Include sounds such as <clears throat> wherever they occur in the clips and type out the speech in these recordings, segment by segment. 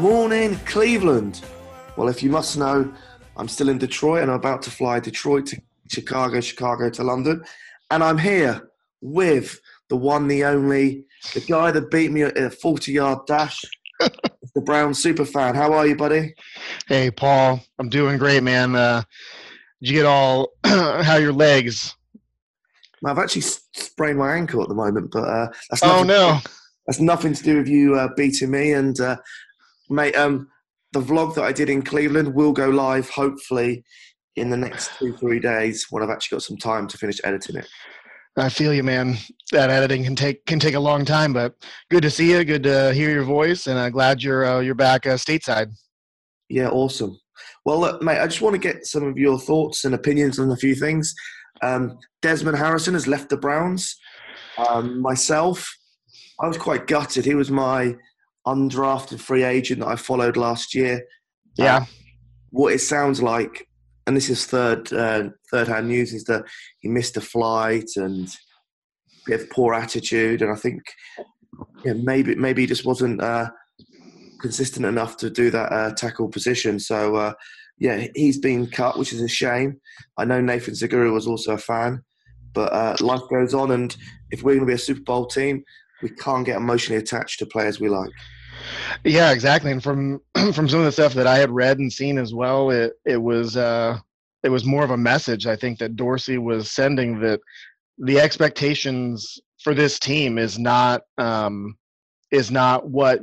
Morning, Cleveland. Well, if you must know, I'm still in Detroit and I'm about to fly Detroit to Chicago, Chicago to London. And I'm here with the one, the only, the guy that beat me at a 40 yard dash, <laughs> the Brown super fan. How are you, buddy? Hey, Paul. I'm doing great, man. Uh, did you get all <clears throat> how are your legs? I've actually sprained my ankle at the moment, but uh, that's Oh nothing, no. that's nothing to do with you uh, beating me. And uh, mate, um, the vlog that I did in Cleveland will go live hopefully in the next two three days when I've actually got some time to finish editing it. I feel you, man. That editing can take can take a long time, but good to see you. Good to hear your voice, and I'm glad you're uh, you're back uh, stateside. Yeah, awesome. Well, look, mate, I just want to get some of your thoughts and opinions on a few things. Um, Desmond Harrison has left the Browns. Um, myself, I was quite gutted. He was my undrafted free agent that I followed last year. Yeah, what it sounds like, and this is third uh, third hand news, is that he missed a flight and a bit of poor attitude, and I think yeah, maybe maybe he just wasn't uh, consistent enough to do that uh, tackle position. So uh, yeah, he's been cut, which is a shame. I know Nathan Zegura was also a fan, but uh, life goes on, and if we're going to be a Super Bowl team, we can't get emotionally attached to players we like. yeah, exactly. And from <clears throat> from some of the stuff that I had read and seen as well, it it was uh, it was more of a message I think that Dorsey was sending that the expectations for this team is not um, is not what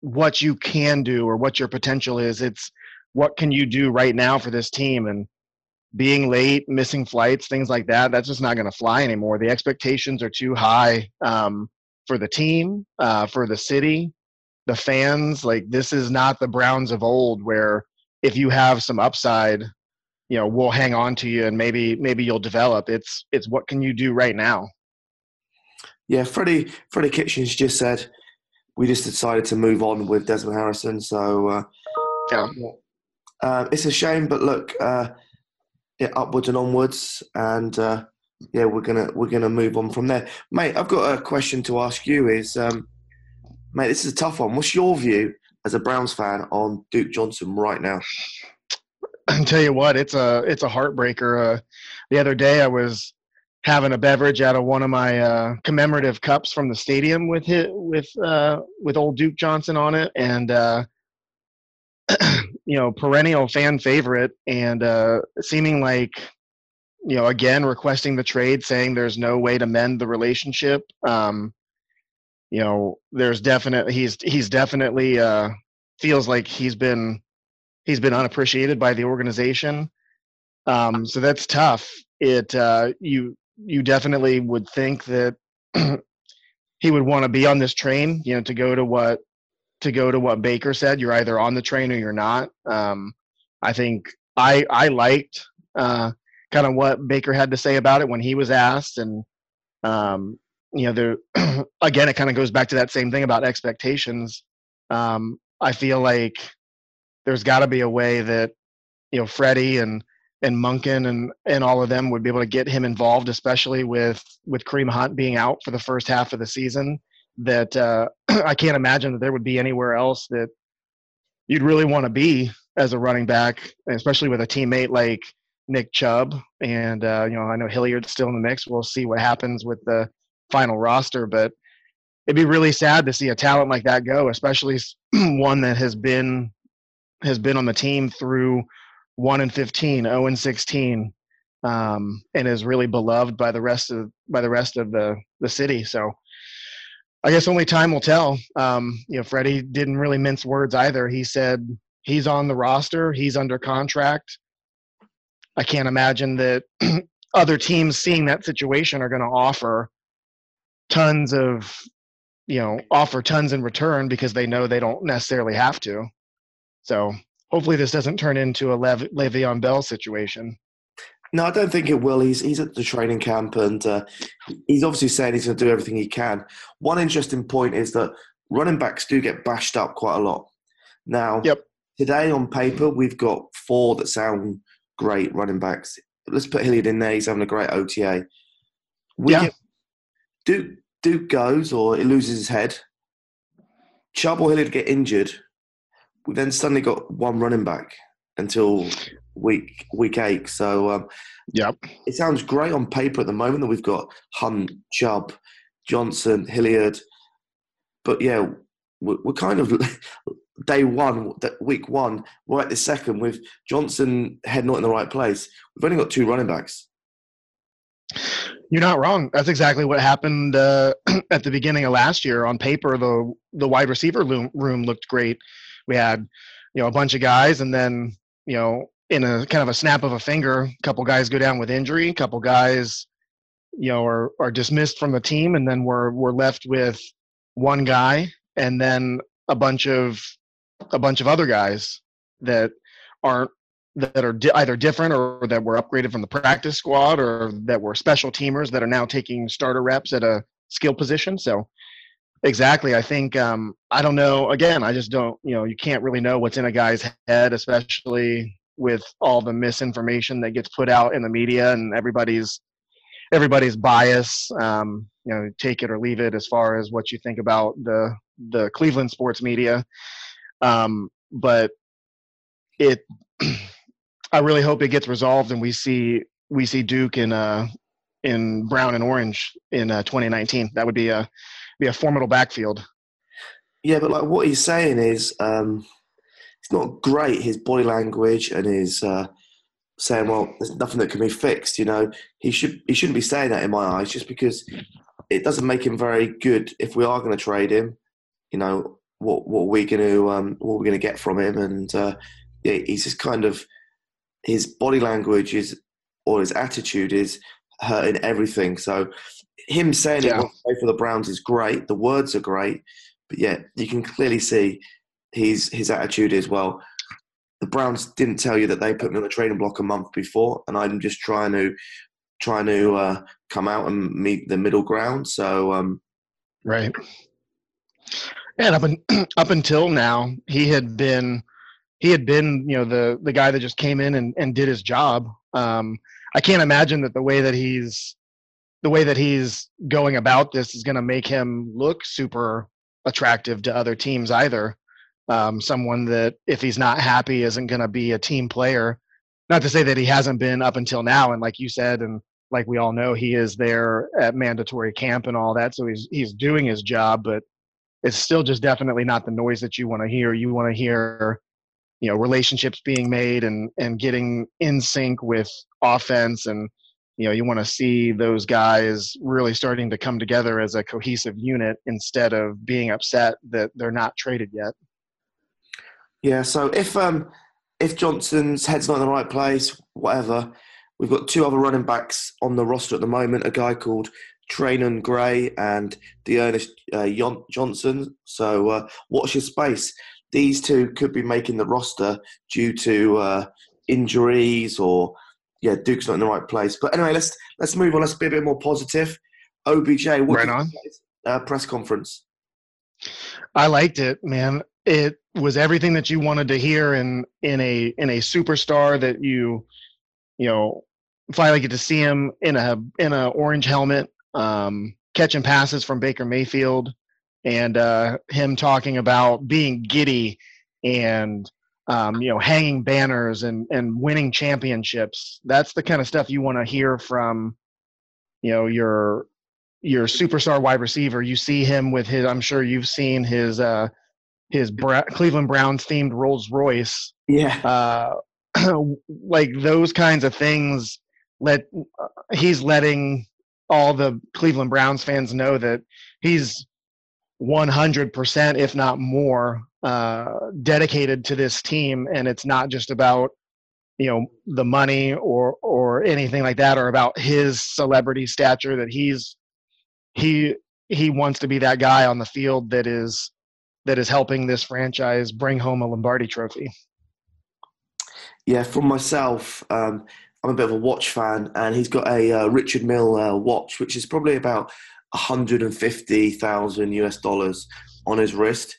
what you can do or what your potential is. It's what can you do right now for this team and being late, missing flights, things like that. That's just not going to fly anymore. The expectations are too high um, for the team, uh, for the city, the fans. Like this is not the Browns of old, where if you have some upside, you know, we'll hang on to you and maybe maybe you'll develop. It's it's what can you do right now. Yeah, Freddie Freddie Kitchens just said we just decided to move on with Desmond Harrison. So uh, Yeah. uh, it's a shame, but look, uh, yeah, upwards and onwards, and uh, yeah, we're gonna we're gonna move on from there, mate. I've got a question to ask you. Is um, mate, this is a tough one. What's your view as a Browns fan on Duke Johnson right now? <clears throat> I tell you what, it's a it's a heartbreaker. Uh, the other day, I was having a beverage out of one of my uh, commemorative cups from the stadium with it with uh, with old Duke Johnson on it, and uh, <clears throat> you know, perennial fan favorite, and uh, seeming like you know, again requesting the trade, saying there's no way to mend the relationship. Um, you know, there's definitely he's he's definitely uh, feels like he's been he's been unappreciated by the organization. Um, so that's tough. It uh, you you definitely would think that <clears throat> he would want to be on this train, you know, to go to what to go to what Baker said. You're either on the train or you're not. Um, I think I I liked uh, kind of what Baker had to say about it when he was asked, and um, you know, there <clears throat> again, it kind of goes back to that same thing about expectations. Um, I feel like there's got to be a way that you know Freddie and and Monken and and all of them would be able to get him involved, especially with with Kareem Hunt being out for the first half of the season. That uh, <clears throat> I can't imagine that there would be anywhere else that you'd really want to be as a running back, especially with a teammate like Nick Chubb. And uh, you know, I know Hilliard's still in the mix. We'll see what happens with the final roster, but it'd be really sad to see a talent like that go, especially <clears throat> one that has been has been on the team through one and 15, 0 and 16, um, and is really beloved by the rest of by the rest of the the city. So I guess only time will tell. Um, you know, Freddie didn't really mince words either. He said he's on the roster, he's under contract. I can't imagine that <clears throat> other teams seeing that situation are going to offer tons of you know offer tons in return because they know they don't necessarily have to. So hopefully this doesn't turn into a Lev- Le'Veon Bell situation. No, I don't think it will. He's he's at the training camp and uh, he's obviously saying he's going to do everything he can. One interesting point is that running backs do get bashed up quite a lot. Now, Yep. today on paper we've got four that sound great running backs. Let's put Hilliard in there. He's having a great OTA. We Yeah. get, Duke Duke goes or he loses his head. Chubb or Hilliard get injured. We then suddenly got one running back until week week eight. So um, Yep. it sounds great on paper at the moment that we've got Hunt, Chubb, Johnson, Hilliard. But yeah, we're, we're kind of <laughs> day one, week one, we're at the second with Johnson head not in the right place. We've only got two running backs. You're not wrong. That's exactly what happened uh, <clears throat> at the beginning of last year. On paper, the the wide receiver room looked great. We had, you know, a bunch of guys, and then you know, in a kind of a snap of a finger, a couple guys go down with injury, a couple guys, you know, are are dismissed from the team, and then we're we're left with one guy, and then a bunch of a bunch of other guys that aren't that are di- either different or that were upgraded from the practice squad or that were special teamers that are now taking starter reps at a skill position. So exactly, I think um, I don't know. Again, I just don't. You know, you can't really know what's in a guy's head, especially with all the misinformation that gets put out in the media and everybody's everybody's bias. Um, you know, take it or leave it as far as what you think about the the Cleveland sports media. Um, but it <clears throat> I really hope it gets resolved and we see we see Duke in uh in brown and orange in uh, 2019. That would be a be a formidable backfield. Yeah, but like what he's saying is, um, it's not great. His body language and his uh, saying, "Well, there's nothing that can be fixed." You know, he should he shouldn't be saying that in my eyes, just because it doesn't make him very good. If we are going to trade him, you know, what what are we going to um, what are we going to get from him? And uh, yeah, he's just kind of his body language is or his attitude is hurting everything. So him saying it Yeah. wants to play for the Browns is great. The words are great, but yeah, you can clearly see his his attitude is well. The Browns didn't tell you that they put me on the trading block a month before, and I'm just trying to trying to uh, come out and meet the middle ground. So um, Right. And up un, <clears throat> up until now, he had been he had been you know the the guy that just came in and, and did his job. Um, I can't imagine that the way that he's the way that he's going about this is going to make him look super attractive to other teams either. Um, someone that if he's not happy isn't going to be a team player. Not to say that he hasn't been up until now, and like you said, and like we all know, he is there at mandatory camp and all that, so he's he's doing his job, but it's still just definitely not the noise that you want to hear. You want to hear, you know, relationships being made and and getting in sync with offense, and you know, you want to see those guys really starting to come together as a cohesive unit instead of being upset that they're not traded yet. Yeah, so if um if Johnson's head's not in the right place, whatever, we've got two other running backs on the roster at the moment. A guy called Trayone Gray and D'Ernest uh, Yon- Johnson. So uh, watch your space. These two could be making the roster due to uh, injuries or yeah, Duke's not in the right place. But anyway, let's let's move on. Let's be a bit more positive. OBJ, what Right did on. his, uh, press conference? I liked it, man. It was everything that you wanted to hear in in a in a superstar that you you know finally get to see him in a in a orange helmet um, catching passes from Baker Mayfield and uh, him talking about being giddy and um, you know hanging banners and and winning championships. That's the kind of stuff you want to hear from you know your your superstar wide receiver. You see him with his. I'm sure you've seen his uh, his Bra- Cleveland Browns themed Rolls Royce. Yeah, Uh, <clears throat> like those kinds of things. Let uh, he's letting all the Cleveland Browns fans know that he's 100%, if not more, uh, dedicated to this team, and it's not just about you know the money or or anything like that, or about his celebrity stature. That he's he he wants to be that guy on the field that is that is helping this franchise bring home a Lombardi trophy. Yeah, for myself, um, I'm a bit of a watch fan, and he's got a uh, Richard Mille uh, watch, which is probably about 150,000 US dollars on his wrist,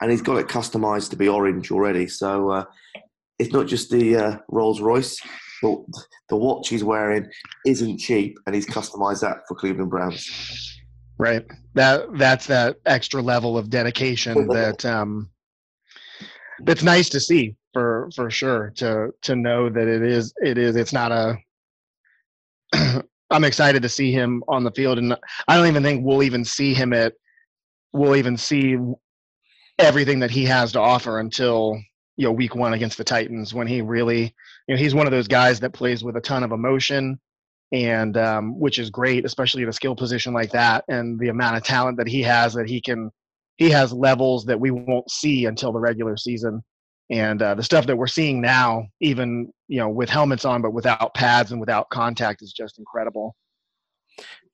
and he's got it customized to be orange already. So uh, it's not just the uh, Rolls Royce, but the watch he's wearing isn't cheap, and he's customized that for Cleveland Browns. Right. That that's that extra level of dedication <laughs> that um, that's nice to see for for sure to to know that it is it is it's not a <clears throat> I'm excited to see him on the field and I don't even think we'll even see him at we'll even see everything that he has to offer until you know week 1 against the Titans when he really you know he's one of those guys that plays with a ton of emotion and um, which is great, especially in a skill position like that, and the amount of talent that he has that he can he has levels that we won't see until the regular season, and uh, the stuff that we're seeing now, even you know with helmets on but without pads and without contact, is just incredible.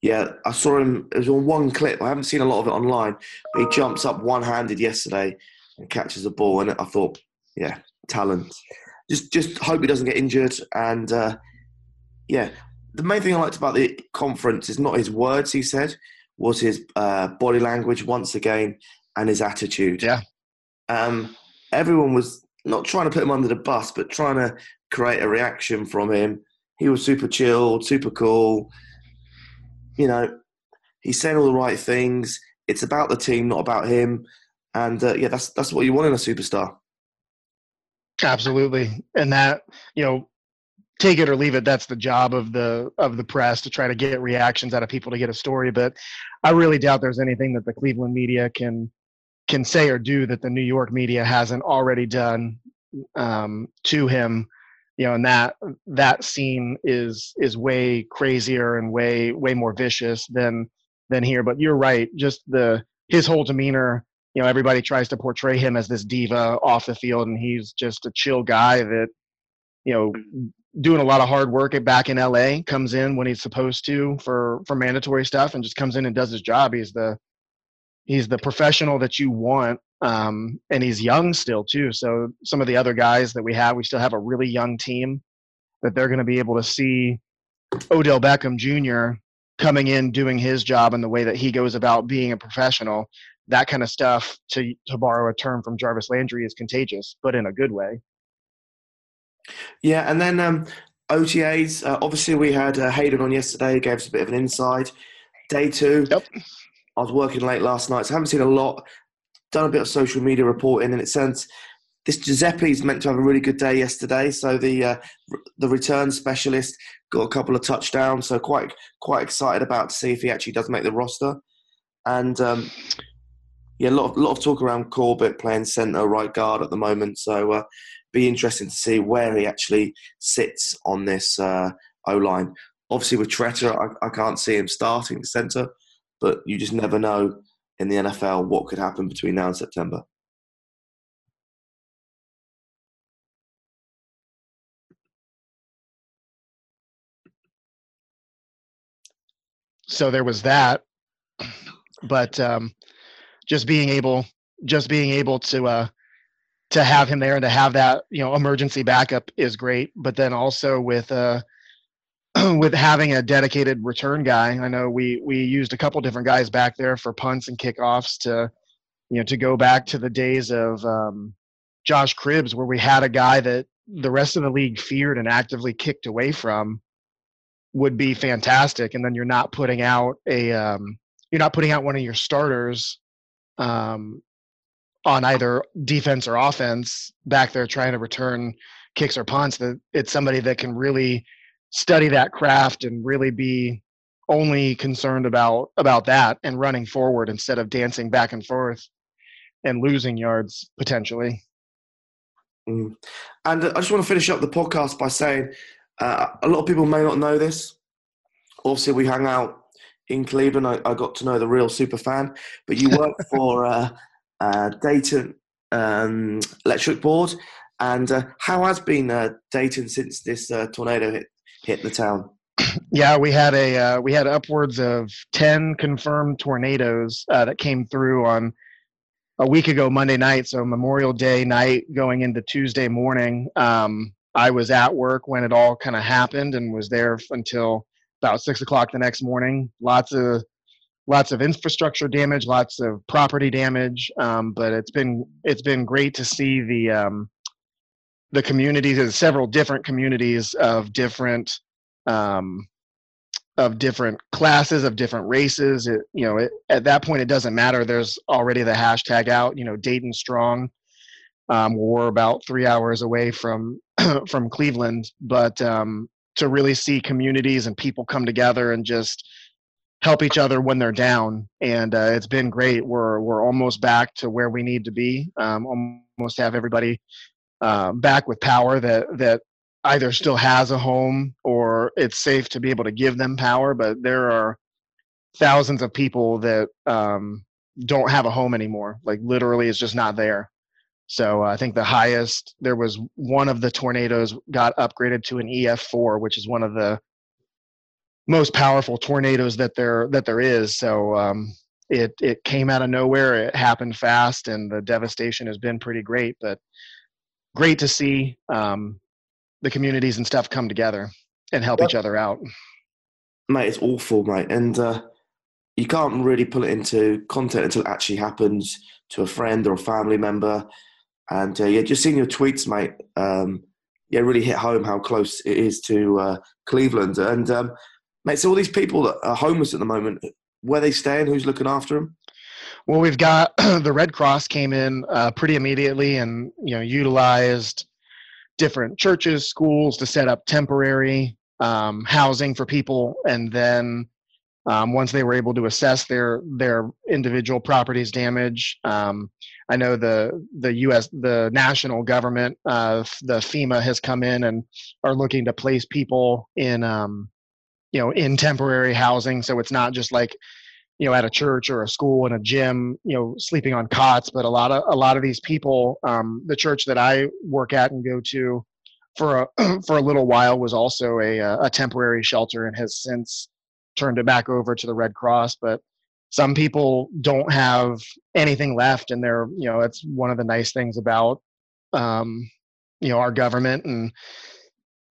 Yeah, I saw him. It was on one clip. I haven't seen a lot of it online, but he jumps up one-handed yesterday and catches a ball, and I thought, yeah, talent. Just, just hope he doesn't get injured, and uh, yeah, the main thing I liked about the conference is not his words, he said, was his uh, body language once again and his attitude. Yeah. Um, everyone was not trying to put him under the bus, but trying to create a reaction from him. He was super chilled, super cool. You know, he's saying all the right things. It's about the team, not about him. And uh, yeah, that's that's what you want in a superstar. Absolutely, and that you know take it or leave it that's the job of the of the press to try to get reactions out of people to get a story but i really doubt there's anything that the cleveland media can can say or do that the new york media hasn't already done um, to him you know and that that scene is is way crazier and way way more vicious than than here but you're right just the his whole demeanor you know everybody tries to portray him as this diva off the field and he's just a chill guy that you know doing a lot of hard work back in LA, comes in when he's supposed to for for mandatory stuff, and just comes in and does his job. He's the he's the professional that you want, um, and he's young still too. So some of the other guys that we have, we still have a really young team that they're going to be able to see Odell Beckham Jr. coming in doing his job and the way that he goes about being a professional. That kind of stuff, to to borrow a term from Jarvis Landry, is contagious, but in a good way. Yeah, and then um, OTAs. Uh, obviously, we had uh, Hayden on yesterday. Gave us a bit of an inside. Day two. Yep. I was working late last night, so I haven't seen a lot. Done a bit of social media reporting, and it says this Guiseppi's meant to have a really good day yesterday. So the uh, the return specialist got a couple of touchdowns. So quite quite excited about to see if he actually does make the roster. And um, yeah, a lot of lot of talk around Corbett playing centre right guard at the moment. So uh, be interesting to see where he actually sits on this uh, O line. Obviously, with Tretter, I, I, can't see him starting centre, but you just never know in the NFL what could happen between now and September. So there was that, but um, just being able, just being able to uh, to have him there and to have that you know emergency backup is great but then also with uh <clears throat> with having a dedicated return guy. I know we we used a couple different guys back there for punts and kickoffs to you know to go back to the days of um, josh cribbs where we had a guy that the rest of the league feared and actively kicked away from would be fantastic. And then you're not putting out a um, you're not putting out one of your starters um, on either defense or offense back there trying to return kicks or punts that it's somebody that can really study that craft and really be only concerned about about that and running forward instead of dancing back and forth and losing yards potentially. Mm. And I just want to finish up the podcast by saying uh, a lot of people may not know this. Obviously, we hang out in Cleveland. I, I got to know the real super fan, but you work <laughs> for uh, uh, Dayton um, Electric Board. And uh, how has been uh, Dayton since this uh, tornado hit, hit the town? Yeah, we had a uh, we had upwards of ten confirmed tornadoes uh, that came through on a week ago Monday night. So Memorial Day night, going into Tuesday morning. Um, I was at work when it all kind of happened and was there until about six o'clock the next morning. Lots of lots of infrastructure damage, lots of property damage. Um, but it's been it's been great to see the um, the communities, there's several different communities of different um, of different classes of different races. It, you know it, at that point it doesn't matter. There's already the hashtag out. You know dayton strong um, we're about three hours away from <clears throat> from cleveland. But um, to really see communities and people come together and just help each other when they're down. And uh, it's been great. We're we're almost back to where we need to be. Um, almost have everybody uh, back with power that that either still has a home or it's safe to be able to give them power but there are thousands of people that um, don't have a home anymore. Like literally it's just not there. So uh, i think the highest there was one of the tornadoes got upgraded to an ef4 which is one of the most powerful tornadoes that there that there is. So um, it it came out of nowhere. It happened fast and the devastation has been pretty great but great to see um, the communities and stuff come together and help each other out. Mate, it's awful, mate. And uh, you can't really pull it into content until it actually happens to a friend or a family member. And uh, yeah, just seeing your tweets, mate, um, yeah, really hit home how close it is to uh, Cleveland. And um, mate, so all these people that are homeless at the moment, where they staying? Who's looking after them? Well, we've got <clears throat> the Red Cross came in uh, pretty immediately and you know utilized different churches, schools to set up temporary um, housing for people, and then um, once they were able to assess their their individual properties damage. Um, I know the the U.S. the national government, uh, the FEMA has come in and are looking to place people in um, you know in temporary housing, so it's not just like you know at a church or a school and a gym you know sleeping on cots but a lot of a lot of these people um, the church that i work at and go to for a <clears throat> for a little while was also a a temporary shelter and has since turned it back over to the red cross but some people don't have anything left and they're you know it's one of the nice things about um, you know our government and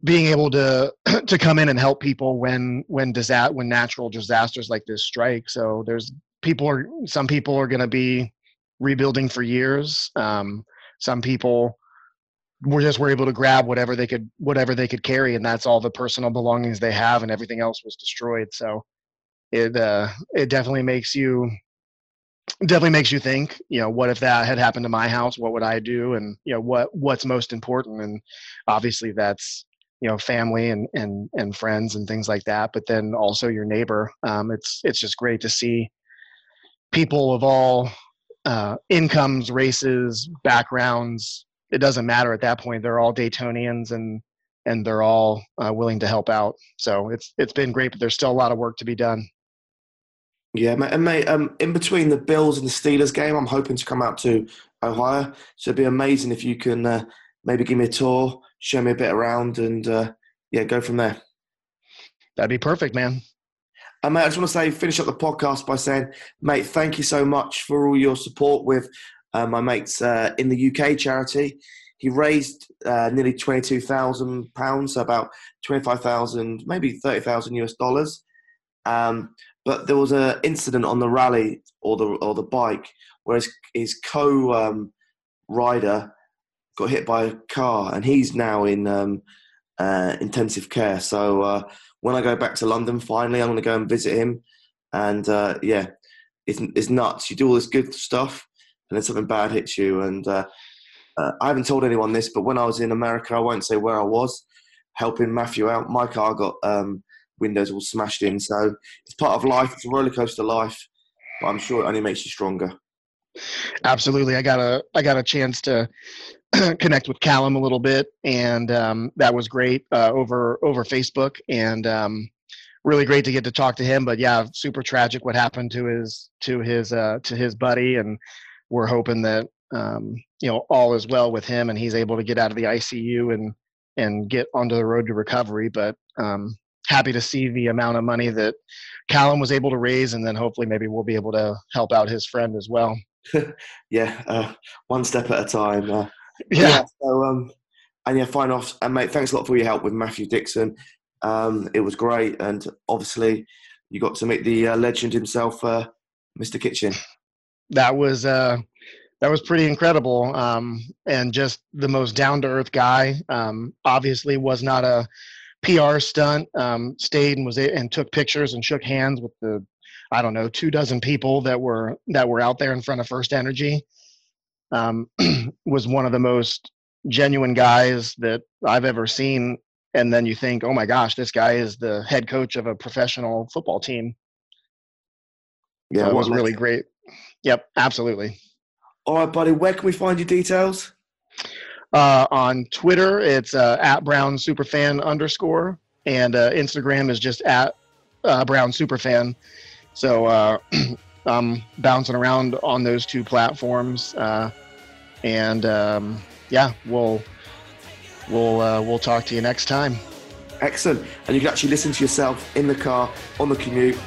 being able to <clears throat> to come in and help people when when disaster when natural disasters like this strike. So there's people are some people are going to be rebuilding for years. Um, some people were just were able to grab whatever they could whatever they could carry, and that's all the personal belongings they have, and everything else was destroyed. So it uh, it definitely makes you definitely makes you think you know what if that had happened to my house what would i do and you know what what's most important and obviously that's you know family and and and friends and things like that but then also your neighbor um, it's it's just great to see people of all uh, incomes races backgrounds it doesn't matter at that point they're all daytonians and and they're all uh, willing to help out. So it's it's been great but there's still a lot of work to be done. Yeah mate, and mate um, in between the bills and the steelers game i'm hoping to come out to ohio. So it'd be amazing if you can uh, maybe give me a tour show me a bit around, and uh, yeah, go from there. That'd be perfect, man. And mate, I just want to say, finish up the podcast by saying, mate, thank you so much for all your support with uh, my mates uh, in the UK charity. He raised uh, nearly twenty-two thousand pounds, so about twenty-five thousand, maybe thirty thousand US dollars. Um, but there was an incident on the rally or the or the bike where his, his co um, rider got hit by a car, and he's now in um, uh, intensive care. So uh, when I go back to London, finally, I'm going to go and visit him. And uh, yeah, it's, it's nuts. You do all this good stuff, and then something bad hits you. And uh, uh, I haven't told anyone this, but when I was in America, I won't say where I was, helping Matthew out. My car got um, windows all smashed in. So it's part of life. It's a roller coaster life, but I'm sure it only makes you stronger. Absolutely, I got a I got a chance to <clears throat> connect with Callum a little bit, and um, that was great uh, over over Facebook, and um, really great to get to talk to him. But yeah, super tragic what happened to his to his uh, to his buddy, and we're hoping that um, you know all is well with him, and he's able to get out of the ICU and and get onto the road to recovery. But um, happy to see the amount of money that Callum was able to raise, and then hopefully maybe we'll be able to help out his friend as well. <laughs> yeah, uh, one step at a time. Uh, Yeah, yeah. So um, and yeah, fine off. And mate, thanks a lot for your help with Matthew Dixon. Um, it was great, and obviously you got to meet the uh, legend himself, uh, Mr. Kitchen. that was uh, that was pretty incredible, um, and just the most down to earth guy. Um, obviously, was not a PR stunt. Um, stayed and was and took pictures and shook hands with the I don't know two dozen people that were that were out there in front of First Energy. Um, <clears throat> was one of the most genuine guys that I've ever seen. And then you think, oh my gosh, this guy is the head coach of a professional football team. Yeah, So it was a really great. Yep, absolutely. All right, buddy. Where can we find your details? Uh, on Twitter, it's uh, at Brown Superfan underscore, and uh, Instagram is just at uh, Brown Superfan. So uh, <clears throat> I'm bouncing around on those two platforms, uh, and um, yeah, we'll we'll uh, we'll talk to you next time. Excellent. And you can actually listen to yourself in the car on the commute,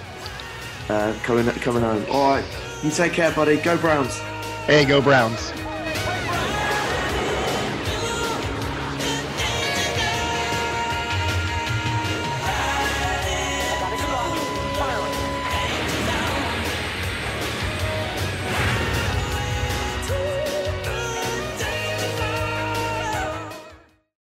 uh, coming coming home. All right. You take care, buddy. Go Browns. Hey, go Browns!